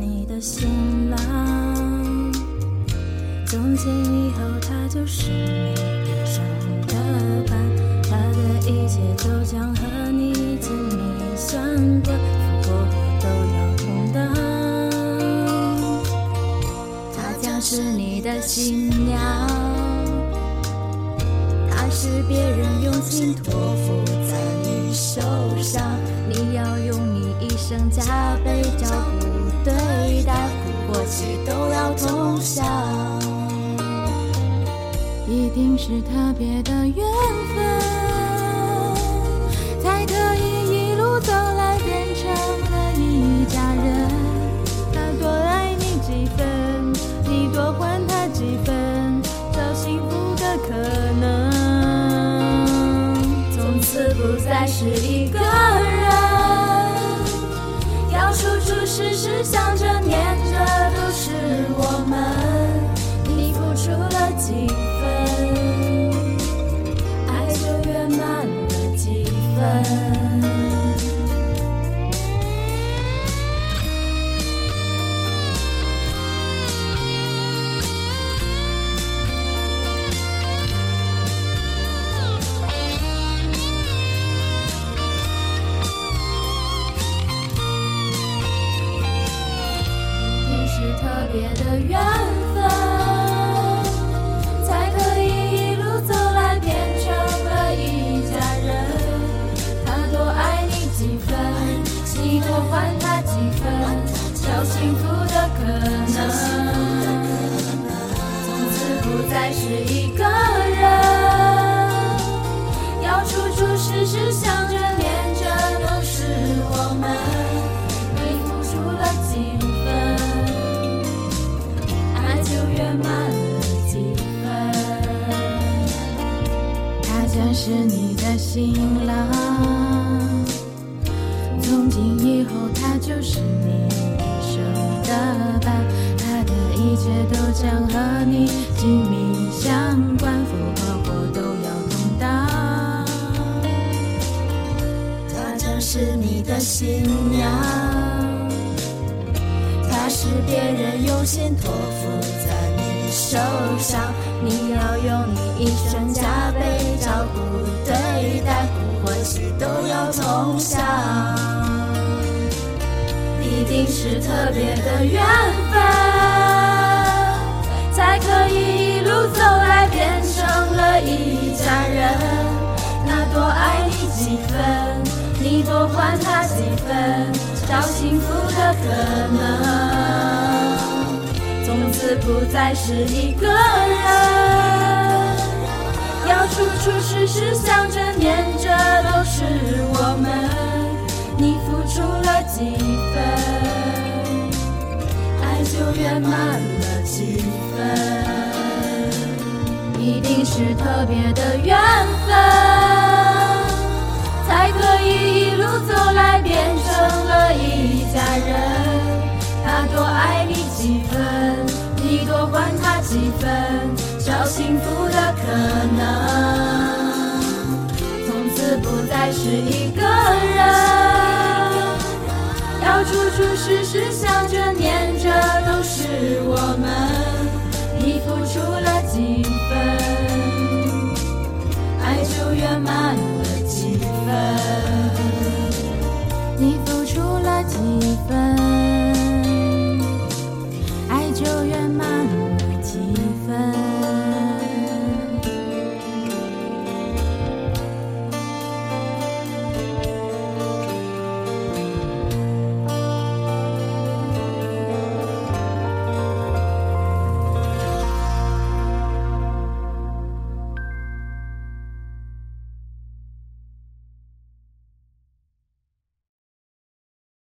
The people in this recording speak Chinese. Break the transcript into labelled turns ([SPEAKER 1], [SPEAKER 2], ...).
[SPEAKER 1] 你的新郎，从今以后他就是你一生的伴，他的一切都将和你紧密相关，福祸祸都要同当。她将是你的新娘，她是别人用心托付在你手上，你要用你一生加倍照顾对待，苦或喜都要同享。
[SPEAKER 2] 一定是特别的缘分，才可以一路走来变成了一家人。他多爱你几分，你多还他几分，找幸福的可能。
[SPEAKER 1] 从此不再是一个人，只是想着念的缘分，才可以一路走来变成了一家人。他多爱你几分，你多还他几分，找幸福的可能。从此不再是一个是你
[SPEAKER 2] 的新郎，从今以后他就是你一生的伴，他的一切都将和你紧密相关，福和祸都要同当。
[SPEAKER 1] 他将是你的新娘，他是别人用心托付在受伤，你要用你一生加倍照顾对待，苦或喜都要同享。一定是特别的缘分，才可以一路走来变成了一家人。他多爱你几分，你多还他几分，找幸福的可能。不再是一个人，要处处时时想着念着都是我们。你付出了几分，爱就圆满了几分。一定是特别的缘分，才可以你多还他几分，找幸福的可能。从此不再是一个人。要处处时时想着念着都是我们，你付出了几分，爱就圆满就圆满了几